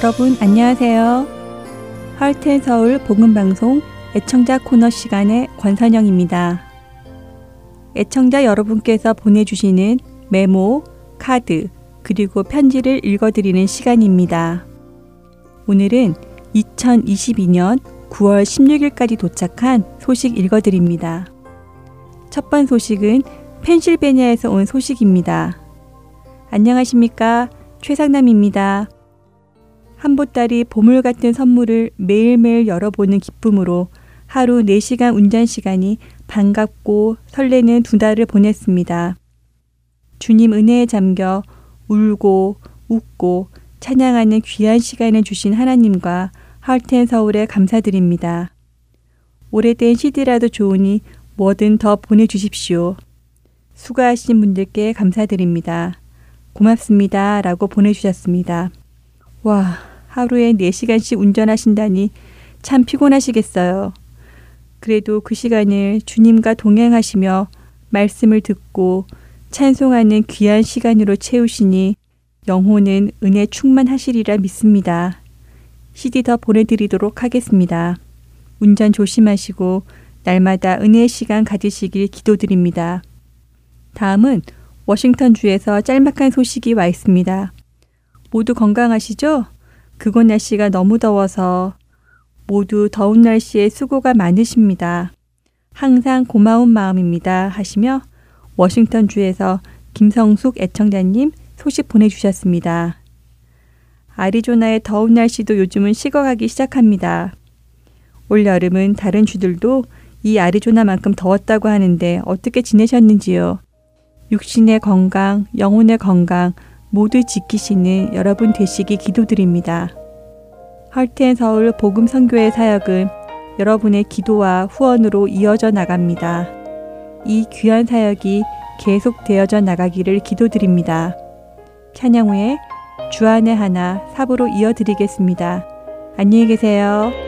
여러분 안녕하세요. 할텐 서울 복음 방송 애청자 코너 시간의 권선영입니다. 애청자 여러분께서 보내주시는 메모, 카드, 그리고 편지를 읽어드리는 시간입니다. 오늘은 2022년 9월 16일까지 도착한 소식 읽어드립니다. 첫 번 소식은 펜실베니아에서 온 소식입니다. 안녕하십니까? 최상남입니다. 한 보따리 보물 같은 선물을 매일매일 열어보는 기쁨으로 하루 4시간 운전 시간이 반갑고 설레는 두 달을 보냈습니다. 주님 은혜에 잠겨 울고 웃고 찬양하는 귀한 시간을 주신 하나님과 할텐 서울에 감사드립니다. 오래된 CD라도 좋으니 뭐든 더 보내주십시오. 수고하신 분들께 감사드립니다. 고맙습니다. 라고 보내주셨습니다. 와, 하루에 4시간씩 운전하신다니 참 피곤하시겠어요. 그래도 그 시간을 주님과 동행하시며 말씀을 듣고 찬송하는 귀한 시간으로 채우시니 영혼은 은혜 충만하시리라 믿습니다. CD 더 보내드리도록 하겠습니다. 운전 조심하시고 날마다 은혜의 시간 가지시길 기도드립니다. 다음은 워싱턴 주에서 짤막한 소식이 와 있습니다. 모두 건강하시죠? 그곳 날씨가 너무 더워서 모두 더운 날씨에 수고가 많으십니다. 항상 고마운 마음입니다. 하시며 워싱턴 주에서 김성숙 애청자님 소식 보내주셨습니다. 아리조나의 더운 날씨도 요즘은 식어가기 시작합니다. 올 여름은 다른 주들도 이 아리조나만큼 더웠다고 하는데 어떻게 지내셨는지요? 육신의 건강, 영혼의 건강 모두 지키시는 여러분 되시기 기도드립니다. 헐텐 서울 복음 선교의 사역은 여러분의 기도와 후원으로 이어져 나갑니다. 이 귀한 사역이 계속되어져 나가기를 기도드립니다. 찬양 후에 주안의 하나 사부로 이어드리겠습니다. 안녕히 계세요.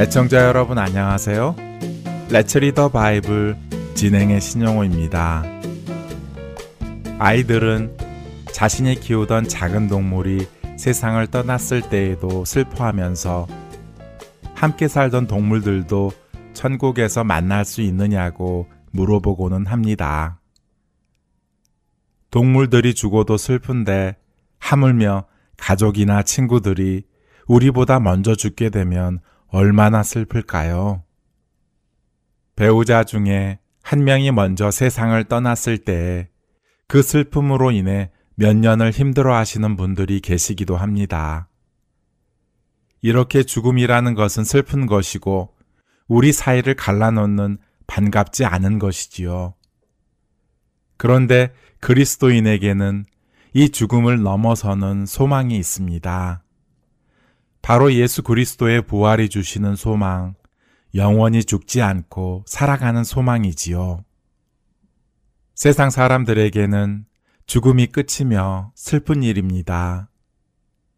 애청자 여러분 안녕하세요. 레츠리더 바이블 진행의 신용호입니다. 아이들은 자신이 키우던 작은 동물이 세상을 떠났을 때에도 슬퍼하면서 함께 살던 동물들도 천국에서 만날 수 있느냐고 물어보고는 합니다. 동물들이 죽어도 슬픈데 하물며 가족이나 친구들이 우리보다 먼저 죽게 되면 얼마나 슬플까요? 배우자 중에 한 명이 먼저 세상을 떠났을 때그 슬픔으로 인해 몇 년을 힘들어 하시는 분들이 계시기도 합니다. 이렇게 죽음이라는 것은 슬픈 것이고 우리 사이를 갈라놓는 반갑지 않은 것이지요. 그런데 그리스도인에게는 이 죽음을 넘어서는 소망이 있습니다. 바로 예수 그리스도의 부활이 주시는 소망, 영원히 죽지 않고 살아가는 소망이지요. 세상 사람들에게는 죽음이 끝이며 슬픈 일입니다.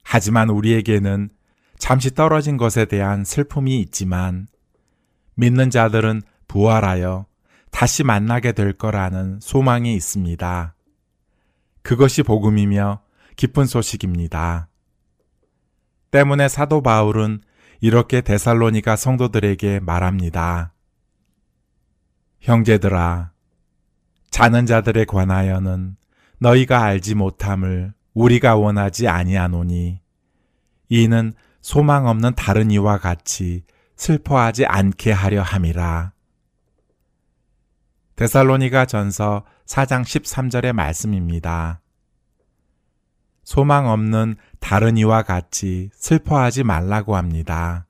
하지만 우리에게는 잠시 떨어진 것에 대한 슬픔이 있지만 믿는 자들은 부활하여 다시 만나게 될 거라는 소망이 있습니다. 그것이 복음이며 기쁜 소식입니다. 때문에 사도 바울은 이렇게 데살로니가 성도들에게 말합니다. 형제들아, 자는 자들에 관하여는 너희가 알지 못함을 우리가 원하지 아니하노니 이는 소망 없는 다른 이와 같이 슬퍼하지 않게 하려 함이라. 데살로니가 전서 4장 13절의 말씀입니다. 소망 없는 다른 이와 같이 슬퍼하지 말라고 합니다.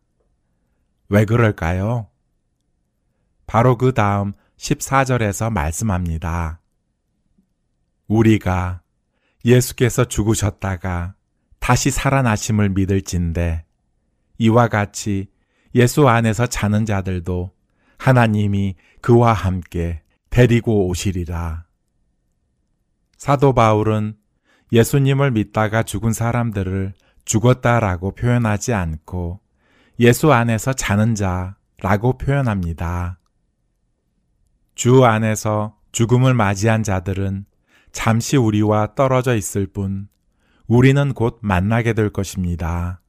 왜 그럴까요? 바로 그 다음 14절에서 말씀합니다. 우리가 예수께서 죽으셨다가 다시 살아나심을 믿을진데 이와 같이 예수 안에서 자는 자들도 하나님이 그와 함께 데리고 오시리라. 사도 바울은 예수님을 믿다가 죽은 사람들을 죽었다라고 표현하지 않고 예수 안에서 자는 자라고 표현합니다. 주 안에서 죽음을 맞이한 자들은 잠시 우리와 떨어져 있을 뿐 우리는 곧 만나게 될 것입니다.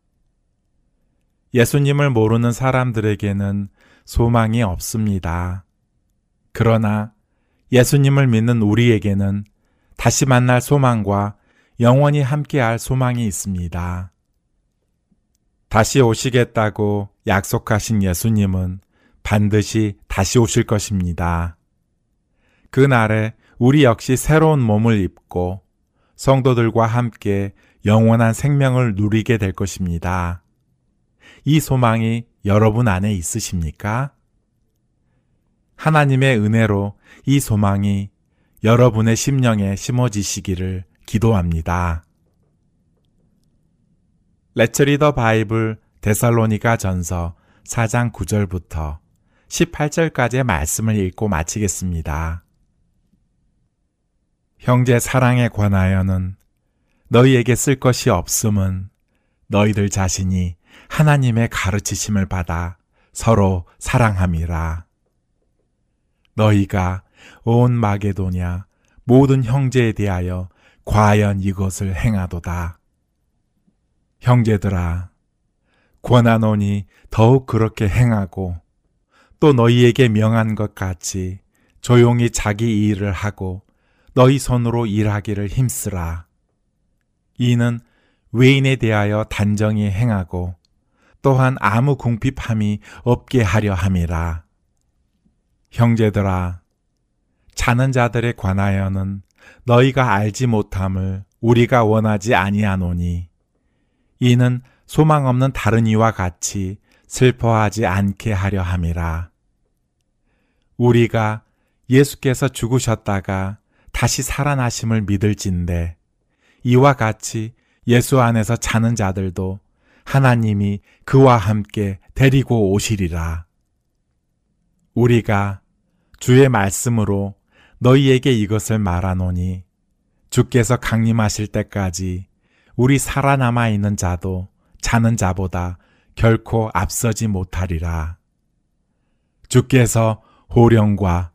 예수님을 모르는 사람들에게는 소망이 없습니다. 그러나 예수님을 믿는 우리에게는 다시 만날 소망과 영원히 함께할 소망이 있습니다. 다시 오시겠다고 약속하신 예수님은 반드시 다시 오실 것입니다. 그날에 우리 역시 새로운 몸을 입고 성도들과 함께 영원한 생명을 누리게 될 것입니다. 이 소망이 여러분 안에 있으십니까? 하나님의 은혜로 이 소망이 여러분의 심령에 심어지시기를 기도합니다. 레츠 리더 바이블 데살로니가 전서 4장 9절부터 18절까지의 말씀을 읽고 마치겠습니다. 형제 사랑에 관하여는 너희에게 쓸 것이 없음은 너희들 자신이 하나님의 가르치심을 받아 서로 사랑함이라. 너희가 온 마게도냐 모든 형제에 대하여 과연 이것을 행하도다. 형제들아, 권하노니 더욱 그렇게 행하고 또 너희에게 명한 것 같이 조용히 자기 일을 하고 너희 손으로 일하기를 힘쓰라. 이는 외인에 대하여 단정히 행하고 또한 아무 궁핍함이 없게 하려 함이라. 형제들아, 자는 자들에 관하여는 너희가 알지 못함을 우리가 원하지 아니하노니 이는 소망 없는 다른 이와 같이 슬퍼하지 않게 하려 함이라. 우리가 예수께서 죽으셨다가 다시 살아나심을 믿을진데 이와 같이 예수 안에서 자는 자들도 하나님이 그와 함께 데리고 오시리라. 우리가 주의 말씀으로 너희에게 이것을 말하노니 주께서 강림하실 때까지 우리 살아남아 있는 자도 자는 자보다 결코 앞서지 못하리라. 주께서 호령과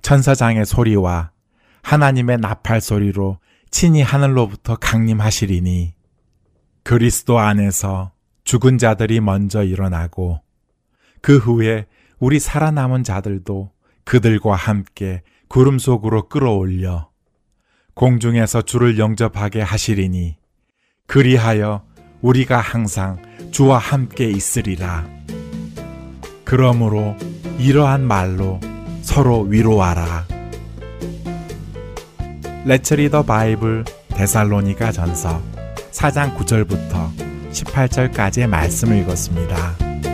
천사장의 소리와 하나님의 나팔 소리로 친히 하늘로부터 강림하시리니 그리스도 안에서 죽은 자들이 먼저 일어나고 그 후에 우리 살아남은 자들도 그들과 함께 구름 속으로 끌어올려 공중에서 주를 영접하게 하시리니 그리하여 우리가 항상 주와 함께 있으리라. 그러므로 이러한 말로 서로 위로하라. 레츠리더 바이블 데살로니가 전서 4장 9절부터 18절까지의 말씀을 읽었습니다.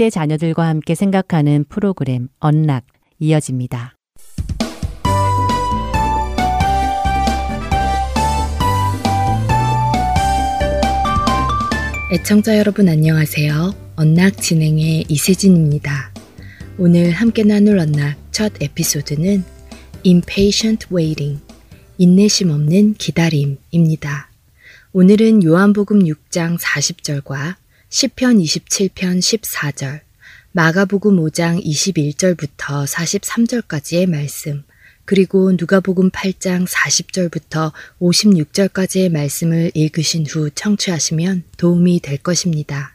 10대 자녀들과 함께 생각하는 프로그램 언락 이어집니다. 애청자 여러분 안녕하세요. 언락 진행의 이세진입니다. 오늘 함께 나눌 언락 첫 에피소드는 Impatient Waiting, 인내심 없는 기다림입니다. 오늘은 요한복음 6장 40절과 10편 27편 14절, 마가복음 5장 21절부터 43절까지의 말씀, 그리고 누가복음 8장 40절부터 56절까지의 말씀을 읽으신 후 청취하시면 도움이 될 것입니다.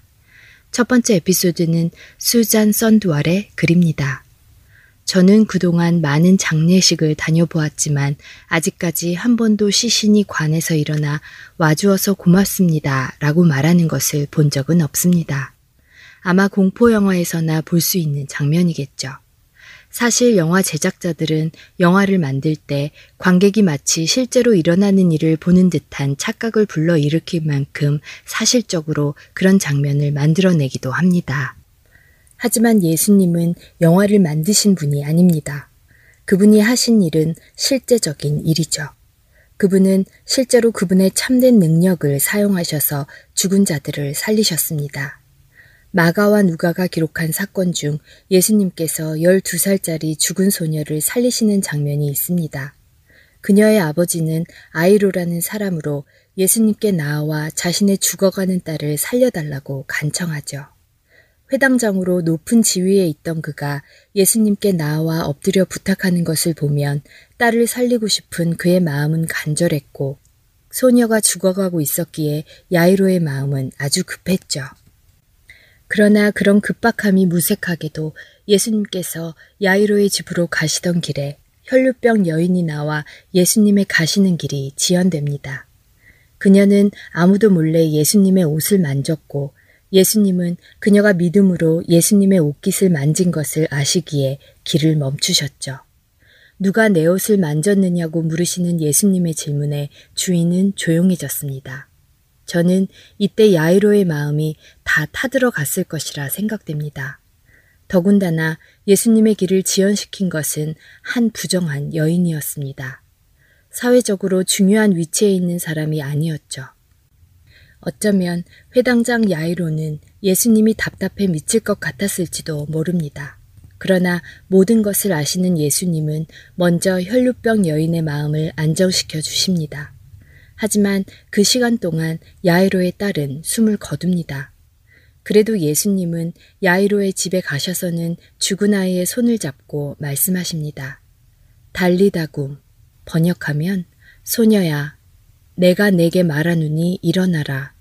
첫 번째 에피소드는 수잔 썬두알의 글입니다. 저는 그동안 많은 장례식을 다녀보았지만 아직까지 한 번도 시신이 관에서 일어나 와주어서 고맙습니다 라고 말하는 것을 본 적은 없습니다. 아마 공포영화에서나 볼 수 있는 장면이겠죠. 사실 영화 제작자들은 영화를 만들 때 관객이 마치 실제로 일어나는 일을 보는 듯한 착각을 불러일으킬 만큼 사실적으로 그런 장면을 만들어내기도 합니다. 하지만 예수님은 영화를 만드신 분이 아닙니다. 그분이 하신 일은 실제적인 일이죠. 그분은 실제로 그분의 참된 능력을 사용하셔서 죽은 자들을 살리셨습니다. 마가와 누가가 기록한 사건 중 예수님께서 12살짜리 죽은 소녀를 살리시는 장면이 있습니다. 그녀의 아버지는 아이로라는 사람으로 예수님께 나와 자신의 죽어가는 딸을 살려달라고 간청하죠. 회당장으로 높은 지위에 있던 그가 예수님께 나와 엎드려 부탁하는 것을 보면 딸을 살리고 싶은 그의 마음은 간절했고 소녀가 죽어가고 있었기에 야이로의 마음은 아주 급했죠. 그러나 그런 급박함이 무색하게도 예수님께서 야이로의 집으로 가시던 길에 혈류병 여인이 나와 예수님의 가시는 길이 지연됩니다. 그녀는 아무도 몰래 예수님의 옷을 만졌고 예수님은 그녀가 믿음으로 예수님의 옷깃을 만진 것을 아시기에 길을 멈추셨죠. 누가 내 옷을 만졌느냐고 물으시는 예수님의 질문에 주인은 조용해졌습니다. 저는 이때 야이로의 마음이 다 타들어 갔을 것이라 생각됩니다. 더군다나 예수님의 길을 지연시킨 것은 한 부정한 여인이었습니다. 사회적으로 중요한 위치에 있는 사람이 아니었죠. 어쩌면 회당장 야이로는 예수님이 답답해 미칠 것 같았을지도 모릅니다. 그러나 모든 것을 아시는 예수님은 먼저 혈류병 여인의 마음을 안정시켜 주십니다. 하지만 그 시간 동안 야이로의 딸은 숨을 거둡니다. 그래도 예수님은 야이로의 집에 가셔서는 죽은 아이의 손을 잡고 말씀하십니다. 달리다굼 번역하면 소녀야 내가 내게 말하노니 일어나라.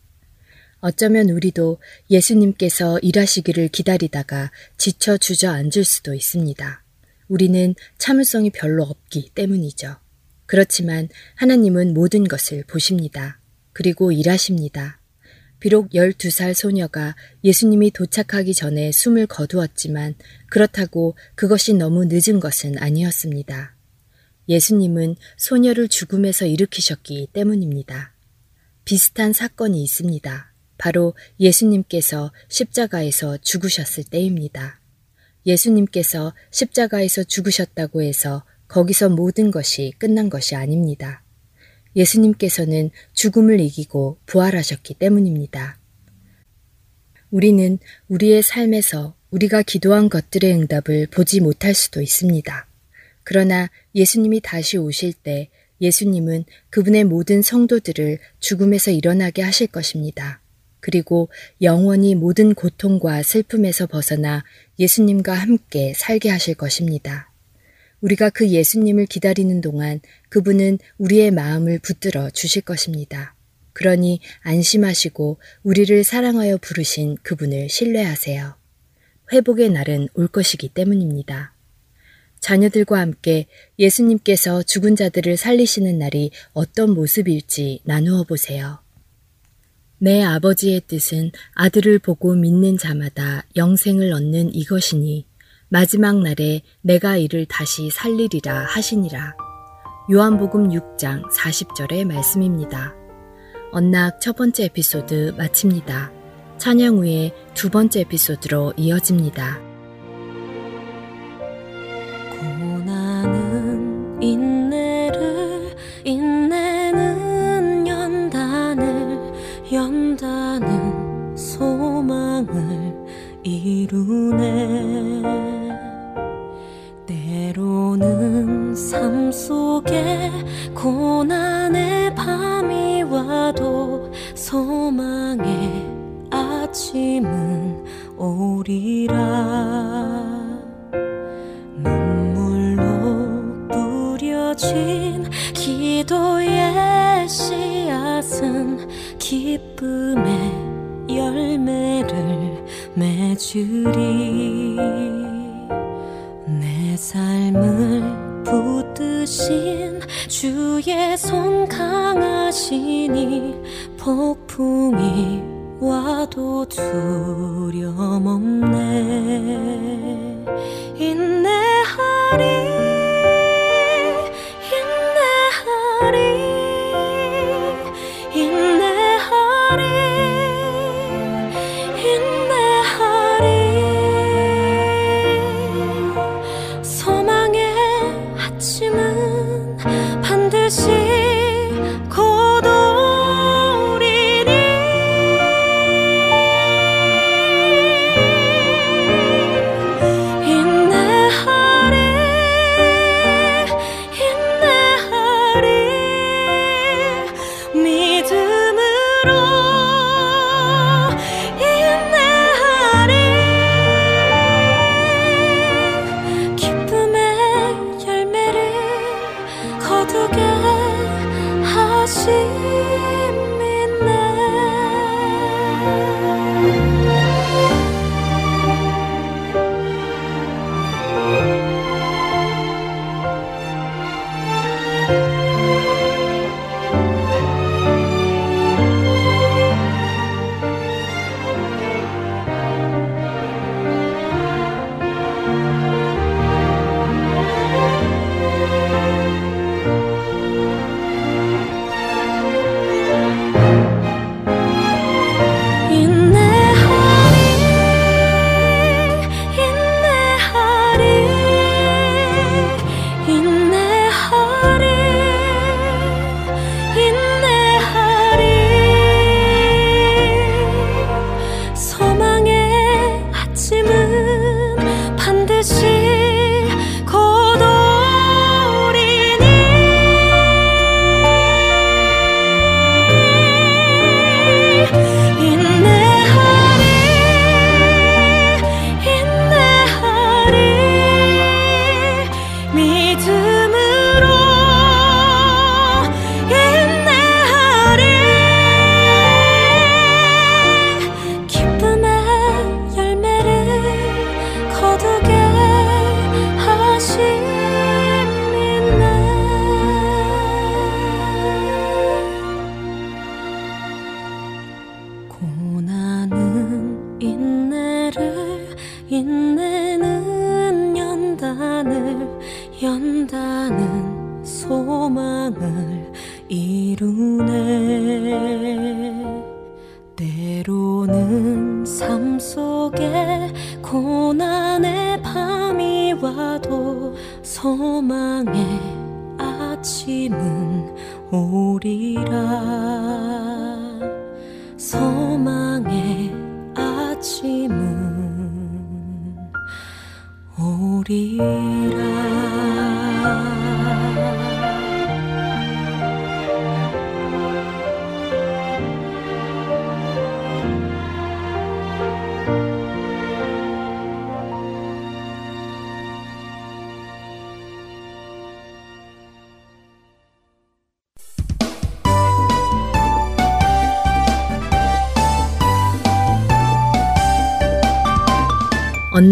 어쩌면 우리도 예수님께서 일하시기를 기다리다가 지쳐 주저앉을 수도 있습니다. 우리는 참을성이 별로 없기 때문이죠. 그렇지만 하나님은 모든 것을 보십니다. 그리고 일하십니다. 비록 12살 소녀가 예수님이 도착하기 전에 숨을 거두었지만 그렇다고 그것이 너무 늦은 것은 아니었습니다. 예수님은 소녀를 죽음에서 일으키셨기 때문입니다. 비슷한 사건이 있습니다. 바로 예수님께서 십자가에서 죽으셨을 때입니다. 예수님께서 십자가에서 죽으셨다고 해서 거기서 모든 것이 끝난 것이 아닙니다. 예수님께서는 죽음을 이기고 부활하셨기 때문입니다. 우리는 우리의 삶에서 우리가 기도한 것들의 응답을 보지 못할 수도 있습니다. 그러나 예수님이 다시 오실 때 예수님은 그분의 모든 성도들을 죽음에서 일어나게 하실 것입니다. 그리고 영원히 모든 고통과 슬픔에서 벗어나 예수님과 함께 살게 하실 것입니다. 우리가 그 예수님을 기다리는 동안 그분은 우리의 마음을 붙들어 주실 것입니다. 그러니 안심하시고 우리를 사랑하여 부르신 그분을 신뢰하세요. 회복의 날은 올 것이기 때문입니다. 자녀들과 함께 예수님께서 죽은 자들을 살리시는 날이 어떤 모습일지 나누어 보세요. 내 아버지의 뜻은 아들을 보고 믿는 자마다 영생을 얻는 이것이니 마지막 날에 내가 이를 다시 살리리라 하시니라. 요한복음 6장 40절의 말씀입니다. 언락 첫 번째 에피소드 마칩니다. 찬양 후에 두 번째 에피소드로 이어집니다. 고난은 인내를 인내 연단은 소망을 이루네. 때로는 삶 속에 고난의 밤이 와도 소망의 아침은 오리라. 눈물로 뿌려진 기도의 씨앗은 기쁨의 열매를 맺으리. 내 삶을 붙드신 주의 손 강하시니 폭풍이 와도 두려움 없네. 인내하리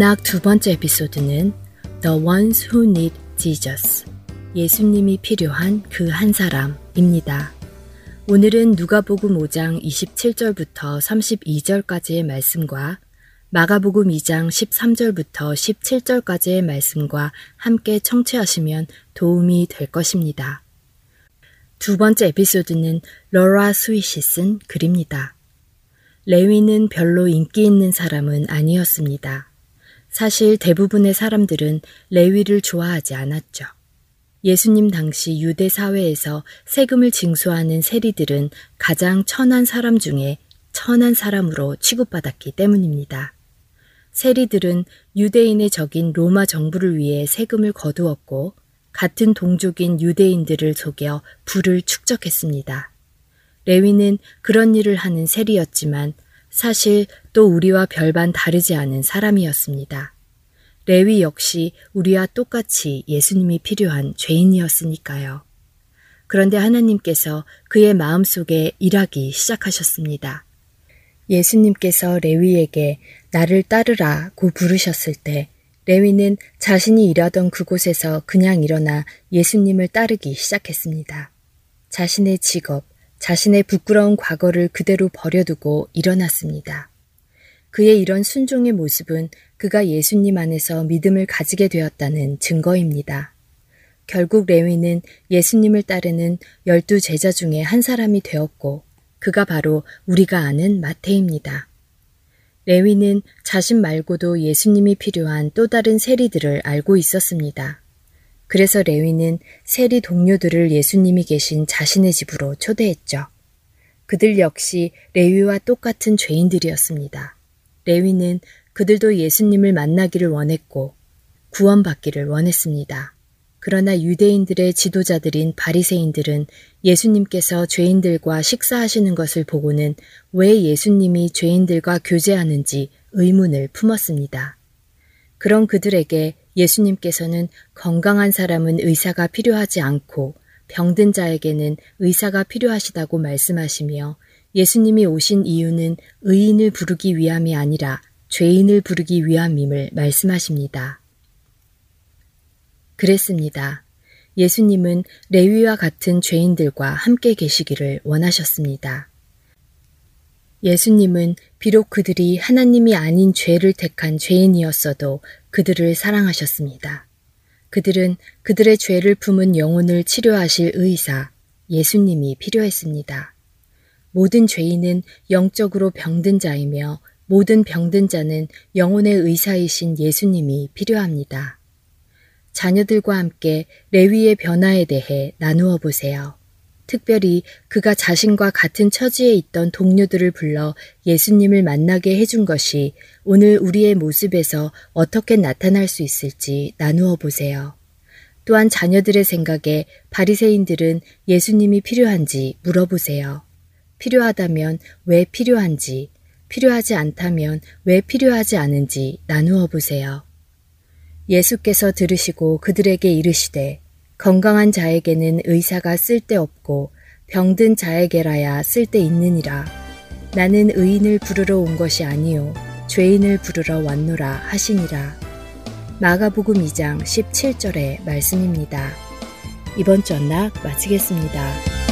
언락 두 번째 에피소드는 The Ones Who Need Jesus. 예수님이 필요한 그 한 사람입니다. 오늘은 누가복음 5장 27절부터 32절까지의 말씀과 마가복음 2장 13절부터 17절까지의 말씀과 함께 청취하시면 도움이 될 것입니다. 두 번째 에피소드는 러라 스위시 쓴 글입니다. 레위는 별로 인기 있는 사람은 아니었습니다. 사실 대부분의 사람들은 레위를 좋아하지 않았죠. 예수님 당시 유대 사회에서 세금을 징수하는 세리들은 가장 천한 사람 중에 천한 사람으로 취급받았기 때문입니다. 세리들은 유대인의 적인 로마 정부를 위해 세금을 거두었고 같은 동족인 유대인들을 속여 부를 축적했습니다. 레위는 그런 일을 하는 세리였지만 사실 또 우리와 별반 다르지 않은 사람이었습니다. 레위 역시 우리와 똑같이 예수님이 필요한 죄인이었으니까요. 그런데 하나님께서 그의 마음속에 일하기 시작하셨습니다. 예수님께서 레위에게 나를 따르라고 부르셨을 때 레위는 자신이 일하던 그곳에서 그냥 일어나 예수님을 따르기 시작했습니다. 자신의 직업, 자신의 부끄러운 과거를 그대로 버려두고 일어났습니다. 그의 이런 순종의 모습은 그가 예수님 안에서 믿음을 가지게 되었다는 증거입니다. 결국 레위는 예수님을 따르는 열두 제자 중에 한 사람이 되었고 그가 바로 우리가 아는 마태입니다. 레위는 자신 말고도 예수님이 필요한 또 다른 세리들을 알고 있었습니다. 그래서 레위는 세리 동료들을 예수님이 계신 자신의 집으로 초대했죠. 그들 역시 레위와 똑같은 죄인들이었습니다. 레위는 그들도 예수님을 만나기를 원했고 구원받기를 원했습니다. 그러나 유대인들의 지도자들인 바리새인들은 예수님께서 죄인들과 식사하시는 것을 보고는 왜 예수님이 죄인들과 교제하는지 의문을 품었습니다. 그런 그들에게 예수님께서는 건강한 사람은 의사가 필요하지 않고 병든 자에게는 의사가 필요하시다고 말씀하시며 예수님이 오신 이유는 의인을 부르기 위함이 아니라 죄인을 부르기 위함임을 말씀하십니다. 그랬습니다. 예수님은 레위와 같은 죄인들과 함께 계시기를 원하셨습니다. 예수님은 비록 그들이 하나님이 아닌 죄를 택한 죄인이었어도 그들을 사랑하셨습니다. 그들은 그들의 죄를 품은 영혼을 치료하실 의사, 예수님이 필요했습니다. 모든 죄인은 영적으로 병든 자이며 모든 병든 자는 영혼의 의사이신 예수님이 필요합니다. 자녀들과 함께 레위의 변화에 대해 나누어 보세요. 특별히 그가 자신과 같은 처지에 있던 동료들을 불러 예수님을 만나게 해준 것이 오늘 우리의 모습에서 어떻게 나타날 수 있을지 나누어 보세요. 또한 자녀들의 생각에 바리새인들은 예수님이 필요한지 물어보세요. 필요하다면 왜 필요한지, 필요하지 않다면 왜 필요하지 않은지 나누어 보세요. 예수께서 들으시고 그들에게 이르시되 건강한 자에게는 의사가 쓸데없고 병든 자에게라야 쓸데있느니라. 나는 의인을 부르러 온 것이 아니요 죄인을 부르러 왔노라 하시니라. 마가복음 2장 17절의 말씀입니다. 이번 주 언락 마치겠습니다.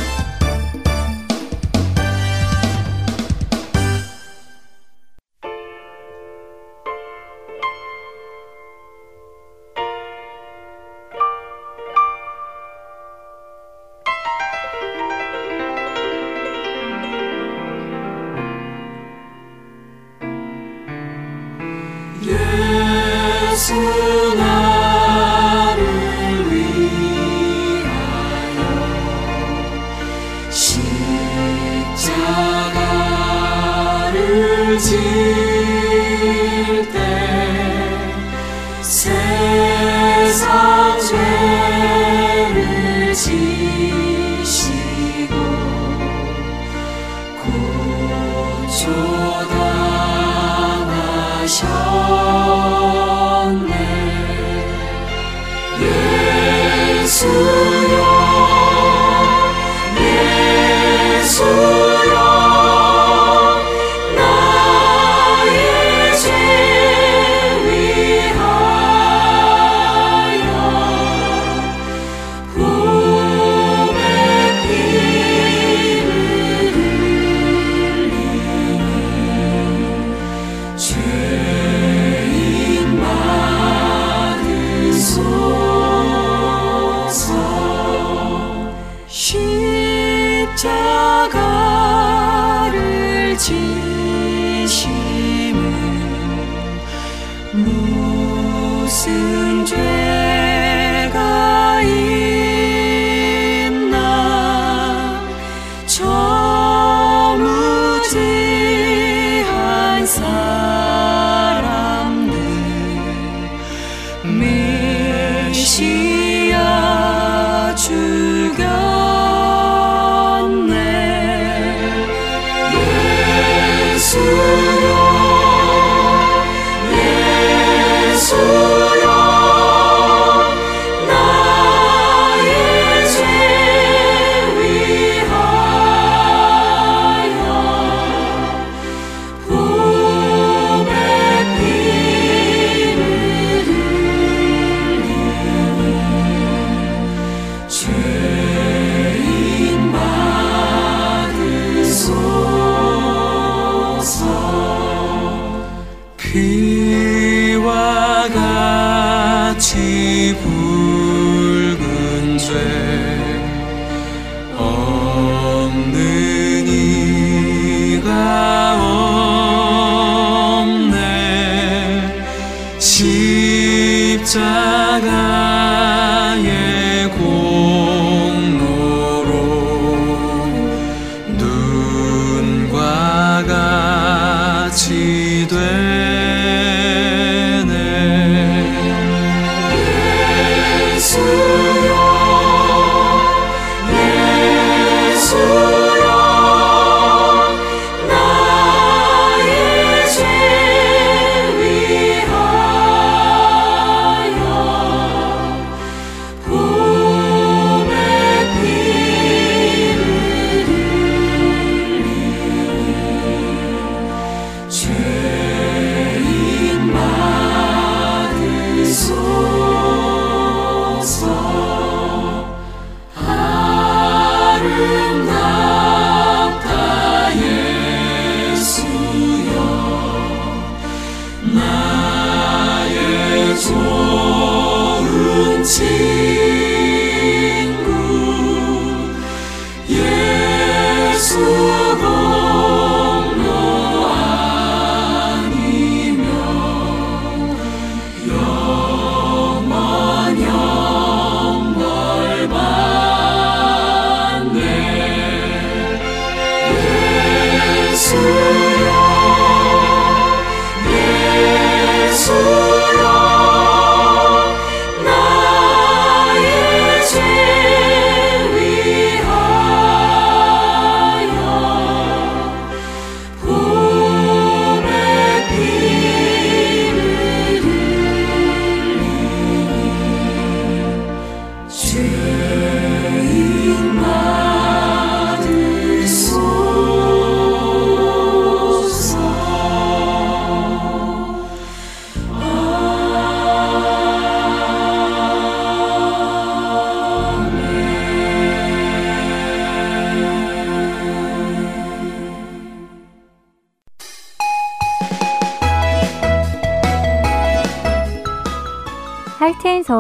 십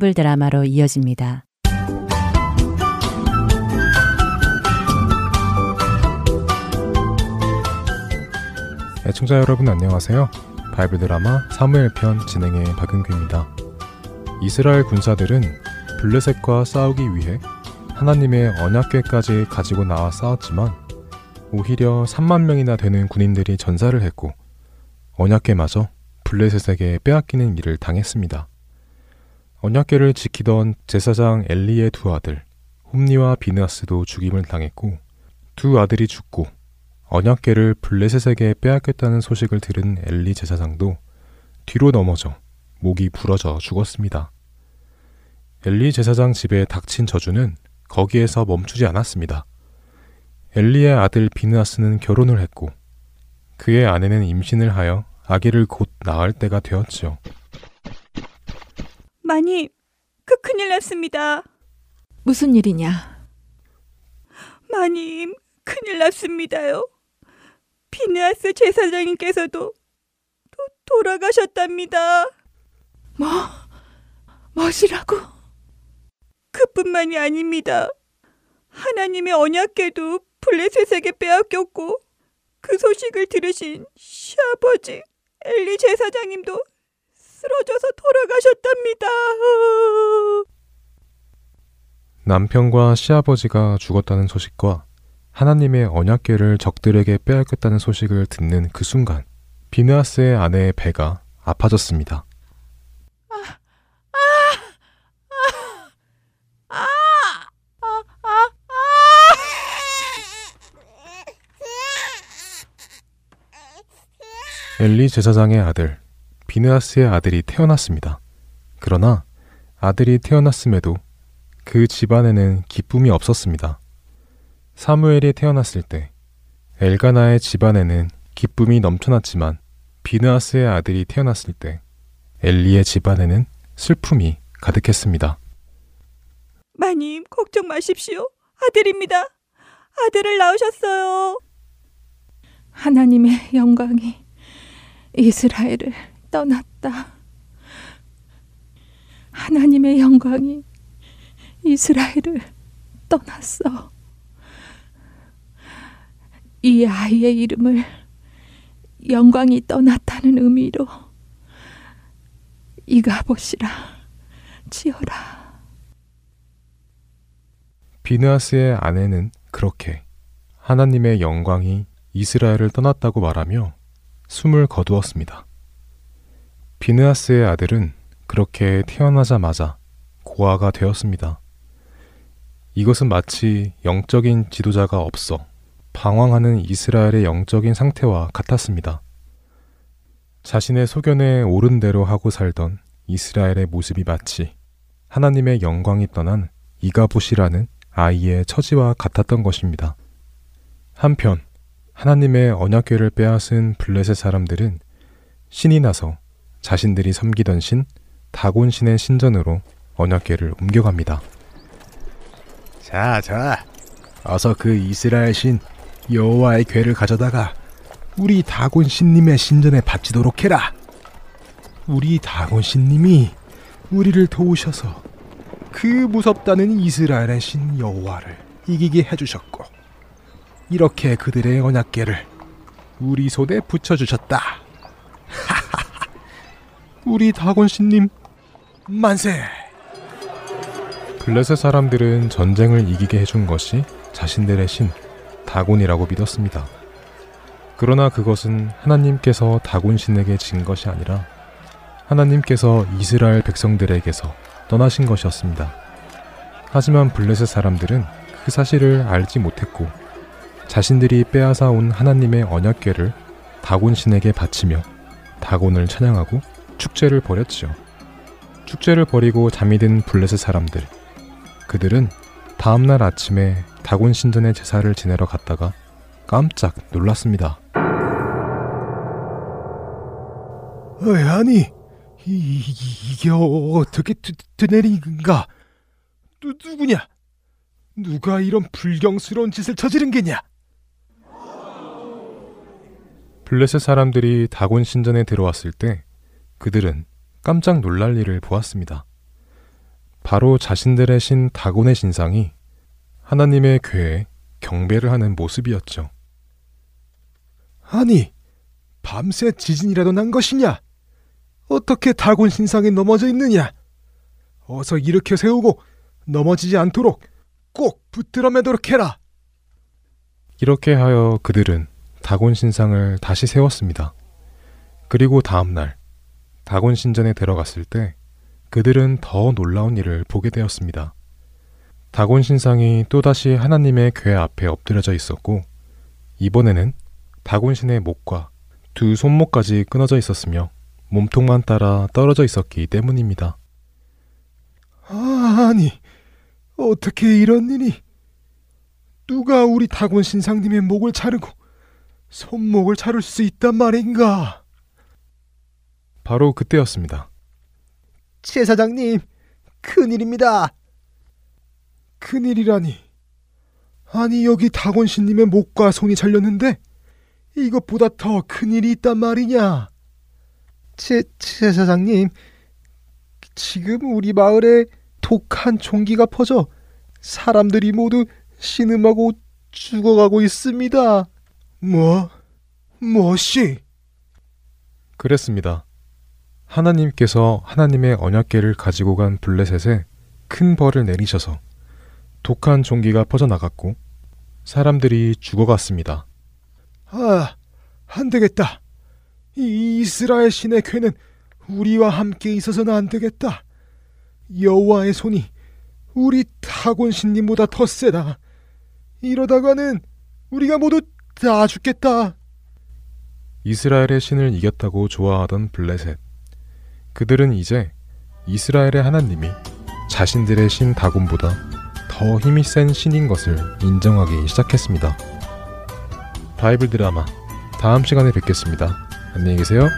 바이블 드라마로 이어집니다. 애청자 여러분 안녕하세요. 바이블 드라마 사무엘 편 진행의 박은규입니다. 이스라엘 군사들은 블레셋과 싸우기 위해 하나님의 언약궤까지 가지고 나와 싸웠지만 오히려 3만 명이나 되는 군인들이 전사를 했고 언약궤마저 블레셋에게 빼앗기는 일을 당했습니다. 언약궤를 지키던 제사장 엘리의 두 아들 홈니와 비느아스도 죽임을 당했고 두 아들이 죽고 언약궤를 블레셋에게 빼앗겼다는 소식을 들은 엘리 제사장도 뒤로 넘어져 목이 부러져 죽었습니다. 엘리 제사장 집에 닥친 저주는 거기에서 멈추지 않았습니다. 엘리의 아들 비느아스는 결혼을 했고 그의 아내는 임신을 하여 아기를 곧 낳을 때가 되었지요. 마님, 그 큰일 났습니다. 무슨 일이냐? 마님, 큰일 났습니다요. 피네아스 제사장님께서도 도, 돌아가셨답니다. 뭐? 뭐시라고? 그뿐만이 아닙니다. 하나님의 언약궤도 블레셋에게 빼앗겼고 그 소식을 들으신 시아버지 엘리 제사장님도 쓰러져서 돌아가셨답니다. 남편과 시아버지가 죽었다는 소식과 하나님의 언약궤를 적들에게 빼앗겼다는 소식을 듣는 그 순간 비느하스의 아내의 배가 아파졌습니다. 엘리 제사장의 아들 비느하스의 아들이 태어났습니다. 그러나 아들이 태어났음에도 그 집안에는 기쁨이 없었습니다. 사무엘이 태어났을 때 엘가나의 집안에는 기쁨이 넘쳐났지만 비느하스의 아들이 태어났을 때 엘리의 집안에는 슬픔이 가득했습니다. 마님, 걱정 마십시오. 아들입니다. 아들을 낳으셨어요. 하나님의 영광이 이스라엘을 떠났다. 하나님의 영광이 이스라엘을 떠났어. 이 아이의 이름을 영광이 떠났다는 의미로 이가보시라 지어라. 비느하스의 아내는 그렇게 하나님의 영광이 이스라엘을 떠났다고 말하며 숨을 거두었습니다. 비느하스의 아들은 그렇게 태어나자마자 고아가 되었습니다. 이것은 마치 영적인 지도자가 없어 방황하는 이스라엘의 영적인 상태와 같았습니다. 자신의 소견에 옳은 대로 하고 살던 이스라엘의 모습이 마치 하나님의 영광이 떠난 이가봇이라는 아이의 처지와 같았던 것입니다. 한편 하나님의 언약궤를 빼앗은 블레셋 사람들은 신이 나서 자신들이 섬기던 신 다곤 신의 신전으로 언약궤를 옮겨갑니다. 자, 자, 어서 그 이스라엘 신 여호와의 궤를 가져다가 우리 다곤 신님의 신전에 바치도록 해라. 우리 다곤 신님이 우리를 도우셔서 그 무섭다는 이스라엘의 신 여호와를 이기게 해주셨고 이렇게 그들의 언약궤를 우리 손에 붙여주셨다. 우리 다곤 신님 만세! 블레셋 사람들은 전쟁을 이기게 해준 것이 자신들의 신 다곤이라고 믿었습니다. 그러나 그것은 하나님께서 다곤 신에게 진 것이 아니라 하나님께서 이스라엘 백성들에게서 떠나신 것이었습니다. 하지만 블레셋 사람들은 그 사실을 알지 못했고 자신들이 빼앗아 온 하나님의 언약궤를 다곤 신에게 바치며 다곤을 찬양하고 축제를 벌였죠. 축제를 벌이고 잠이 든 블레셋 사람들. 그들은 다음날 아침에 다곤 신전의 제사를 지내러 갔다가 깜짝 놀랐습니다. 어이, 아니, 이, 이, 이게 어떻게 일인가? 누, 누구냐? 누가 이런 불경스러운 짓을 저지른 게냐? 블레셋 사람들이 다곤 신전에 들어왔을 때 그들은 깜짝 놀랄 일을 보았습니다. 바로 자신들의 신 다곤의 신상이 하나님의 궤에 경배를 하는 모습이었죠. 아니, 밤새 지진이라도 난 것이냐? 어떻게 다곤 신상에 넘어져 있느냐? 어서 일으켜 세우고 넘어지지 않도록 꼭 붙들어 매도록 해라. 이렇게 하여 그들은 다곤 신상을 다시 세웠습니다. 그리고 다음 날 다곤 신전에 들어갔을 때 그들은 더 놀라운 일을 보게 되었습니다. 다곤 신상이 또다시 하나님의 궤 앞에 엎드려져 있었고 이번에는 다곤 신의 목과 두 손목까지 끊어져 있었으며 몸통만 따라 떨어져 있었기 때문입니다. 아니, 어떻게 이런 일이? 누가 우리 다곤 신상님의 목을 자르고 손목을 자를 수 있단 말인가? 바로 그때였습니다. 제사장님, 큰일입니다. 큰일이라니. 아니, 여기 다곤 신님의 목과 손이 잘렸는데 이것보다 더 큰일이 있단 말이냐? 제, 제사장님, 지금 우리 마을에 독한 종기가 퍼져 사람들이 모두 신음하고 죽어가고 있습니다. 뭐? 뭐시? 그랬습니다. 하나님께서 하나님의 언약계를 가지고 간 블레셋에 큰 벌을 내리셔서 독한 종기가 퍼져나갔고 사람들이 죽어갔습니다. 아, 안 되겠다. 이 이스라엘 신의 괴는 우리와 함께 있어서는 안 되겠다. 여호와의 손이 우리 타곤 신님보다 더 세다. 이러다가는 우리가 모두 다 죽겠다. 이스라엘의 신을 이겼다고 좋아하던 블레셋. 그들은 이제 이스라엘의 하나님이 자신들의 신 다곤보다 더 힘이 센 신인 것을 인정하기 시작했습니다. 바이블 드라마 다음 시간에 뵙겠습니다. 안녕히 계세요.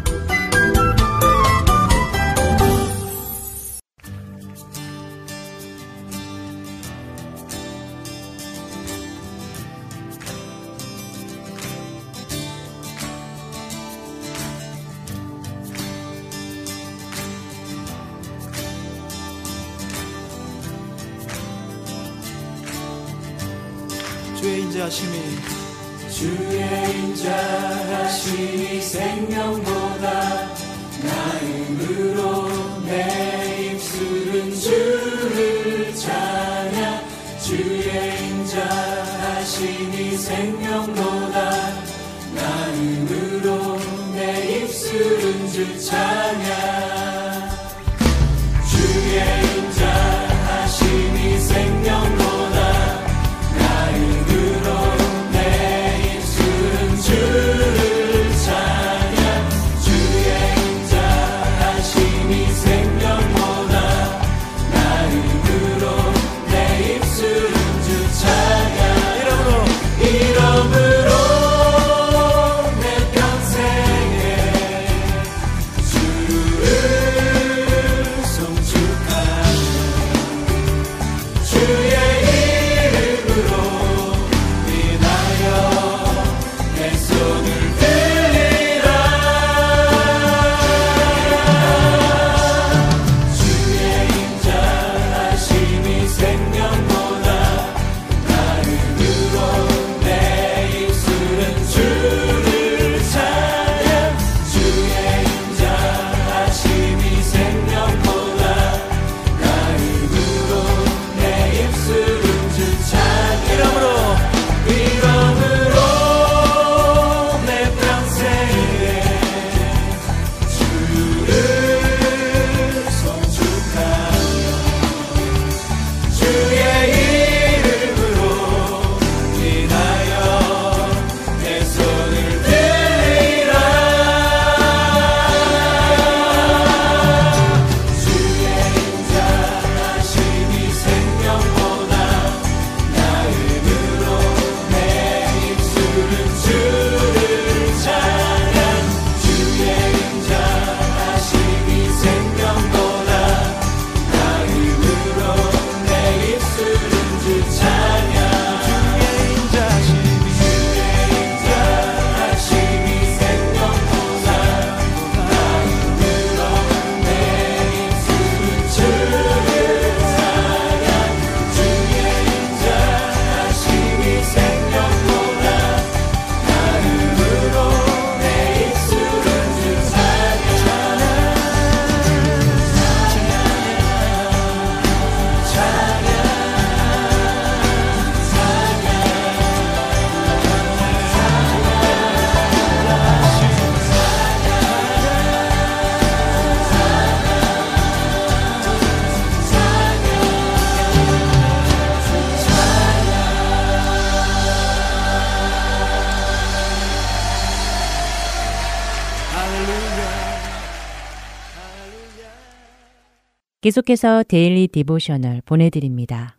계속해서 Daily Devotional 보내드립니다.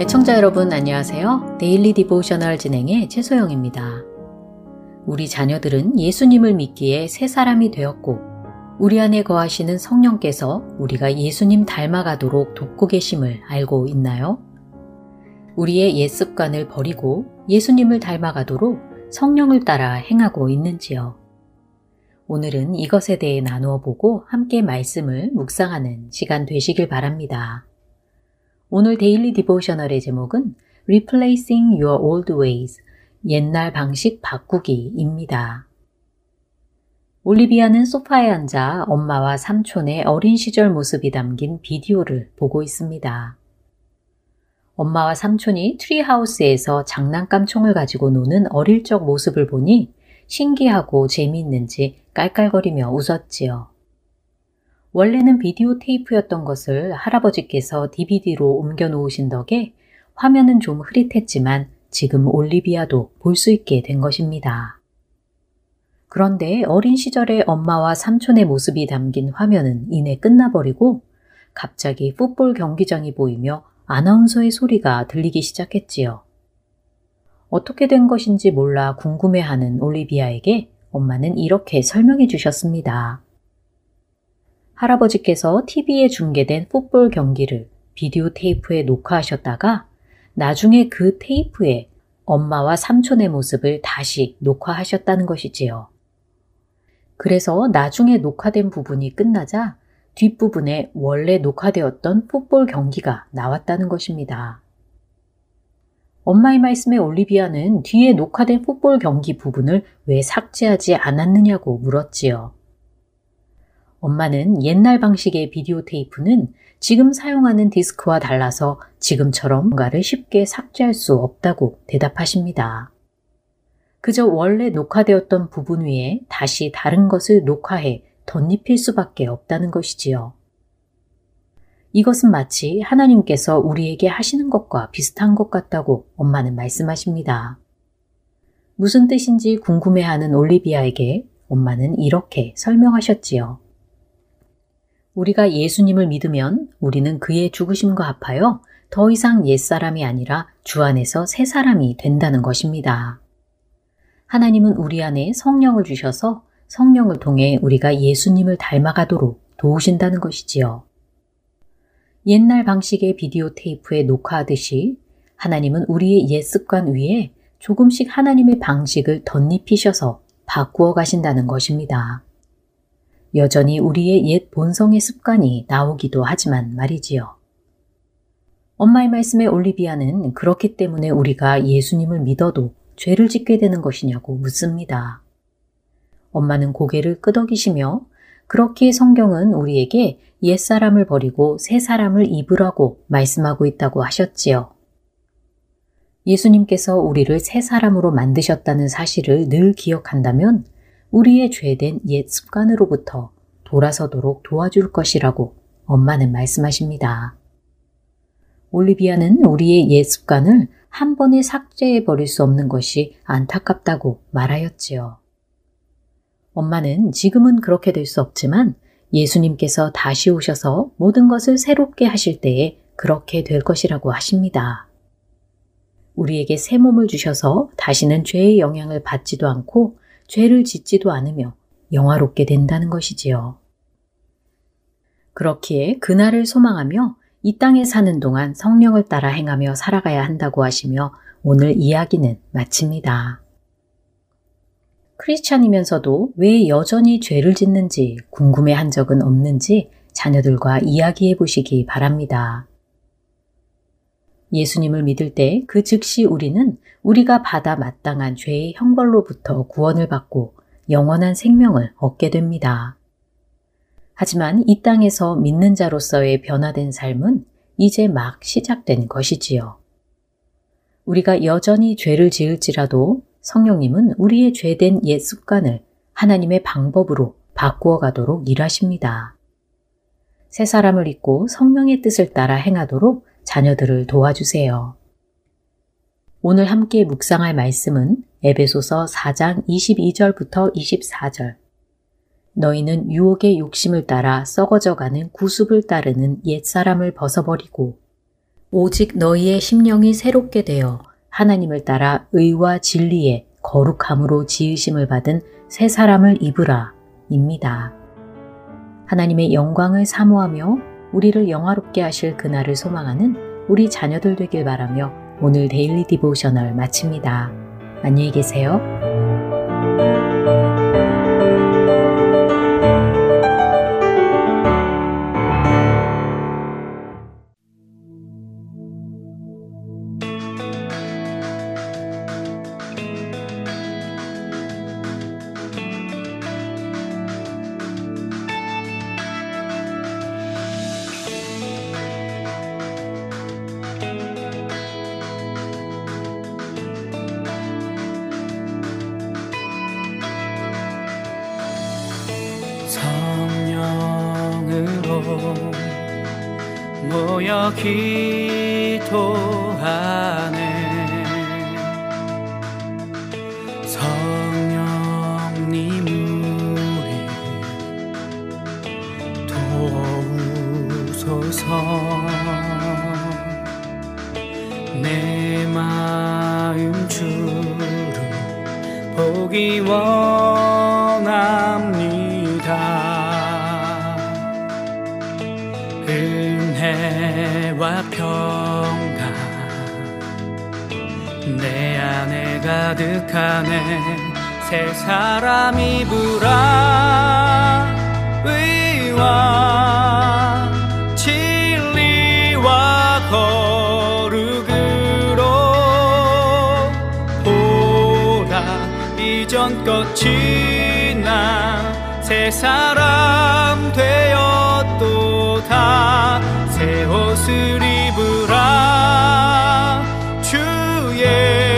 애청자 여러분 안녕하세요. Daily Devotional 진행의 최소영입니다. 우리 자녀들은 예수님을 믿기에 새 사람이 되었고 우리 안에 거하시는 성령께서 우리가 예수님 닮아가도록 돕고 계심을 알고 있나요? 우리의 옛 습관을 버리고 예수님을 닮아가도록 성령을 따라 행하고 있는지요? 오늘은 이것에 대해 나누어 보고 함께 말씀을 묵상하는 시간 되시길 바랍니다. 오늘 Daily Devotional의 제목은 Replacing Your Old Ways, 옛날 방식 바꾸기입니다. 올리비아는 소파에 앉아 엄마와 삼촌의 어린 시절 모습이 담긴 비디오를 보고 있습니다. 엄마와 삼촌이 트리하우스에서 장난감 총을 가지고 노는 어릴 적 모습을 보니 신기하고 재미있는지 깔깔거리며 웃었지요. 원래는 비디오 테이프였던 것을 할아버지께서 DVD로 옮겨 놓으신 덕에 화면은 좀 흐릿했지만 지금 올리비아도 볼 수 있게 된 것입니다. 그런데 어린 시절의 엄마와 삼촌의 모습이 담긴 화면은 이내 끝나버리고 갑자기 풋볼 경기장이 보이며 아나운서의 소리가 들리기 시작했지요. 어떻게 된 것인지 몰라 궁금해하는 올리비아에게 엄마는 이렇게 설명해 주셨습니다. 할아버지께서 TV에 중계된 풋볼 경기를 비디오 테이프에 녹화하셨다가 나중에 그 테이프에 엄마와 삼촌의 모습을 다시 녹화하셨다는 것이지요. 그래서 나중에 녹화된 부분이 끝나자 뒷부분에 원래 녹화되었던 풋볼 경기가 나왔다는 것입니다. 엄마의 말씀에 올리비아는 뒤에 녹화된 풋볼 경기 부분을 왜 삭제하지 않았느냐고 물었지요. 엄마는 옛날 방식의 비디오 테이프는 지금 사용하는 디스크와 달라서 지금처럼 뭔가를 쉽게 삭제할 수 없다고 대답하십니다. 그저 원래 녹화되었던 부분 위에 다시 다른 것을 녹화해 덧입힐 수밖에 없다는 것이지요. 이것은 마치 하나님께서 우리에게 하시는 것과 비슷한 것 같다고 엄마는 말씀하십니다. 무슨 뜻인지 궁금해하는 올리비아에게 엄마는 이렇게 설명하셨지요. 우리가 예수님을 믿으면 우리는 그의 죽으심과 합하여 더 이상 옛사람이 아니라 주 안에서 새 사람이 된다는 것입니다. 하나님은 우리 안에 성령을 주셔서 성령을 통해 우리가 예수님을 닮아가도록 도우신다는 것이지요. 옛날 방식의 비디오 테이프에 녹화하듯이 하나님은 우리의 옛 습관 위에 조금씩 하나님의 방식을 덧입히셔서 바꾸어 가신다는 것입니다. 여전히 우리의 옛 본성의 습관이 나오기도 하지만 말이지요. 엄마의 말씀에 올리비아는 그렇기 때문에 우리가 예수님을 믿어도 죄를 짓게 되는 것이냐고 묻습니다. 엄마는 고개를 끄덕이시며 그렇게 성경은 우리에게 옛사람을 버리고 새 사람을 입으라고 말씀하고 있다고 하셨지요. 예수님께서 우리를 새 사람으로 만드셨다는 사실을 늘 기억한다면 우리의 죄된 옛 습관으로부터 돌아서도록 도와줄 것이라고 엄마는 말씀하십니다. 올리비아는 우리의 옛 습관을 한 번에 삭제해 버릴 수 없는 것이 안타깝다고 말하였지요. 엄마는 지금은 그렇게 될 수 없지만 예수님께서 다시 오셔서 모든 것을 새롭게 하실 때에 그렇게 될 것이라고 하십니다. 우리에게 새 몸을 주셔서 다시는 죄의 영향을 받지도 않고 죄를 짓지도 않으며 영화롭게 된다는 것이지요. 그렇기에 그날을 소망하며 이 땅에 사는 동안 성령을 따라 행하며 살아가야 한다고 하시며 오늘 이야기는 마칩니다. 크리스찬이면서도 왜 여전히 죄를 짓는지 궁금해 한 적은 없는지 자녀들과 이야기해 보시기 바랍니다. 예수님을 믿을 때 그 즉시 우리는 우리가 받아 마땅한 죄의 형벌로부터 구원을 받고 영원한 생명을 얻게 됩니다. 하지만 이 땅에서 믿는 자로서의 변화된 삶은 이제 막 시작된 것이지요. 우리가 여전히 죄를 지을지라도 성령님은 우리의 죄된 옛 습관을 하나님의 방법으로 바꾸어 가도록 일하십니다. 새 사람을 잊고 성령의 뜻을 따라 행하도록 자녀들을 도와주세요. 오늘 함께 묵상할 말씀은 에베소서 4장 22절부터 24절. 너희는 유혹의 욕심을 따라 썩어져가는 구습을 따르는 옛사람을 벗어버리고 오직 너희의 심령이 새롭게 되어 하나님을 따라 의와 진리의 거룩함으로 지으심을 받은 새 사람을 입으라 입니다. 하나님의 영광을 사모하며 우리를 영화롭게 하실 그날을 소망하는 우리 자녀들 되길 바라며 오늘 Daily Devotional 마칩니다. 안녕히 계세요. 이전껏 지나 새 사람 되었도다 새 옷을 입으라. 주의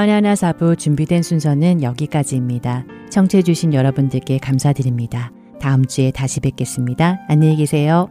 주안의 하나 사부 준비된 순서는 여기까지입니다. 청취해주신 여러분들께 감사드립니다. 다음 주에 다시 뵙겠습니다. 안녕히 계세요.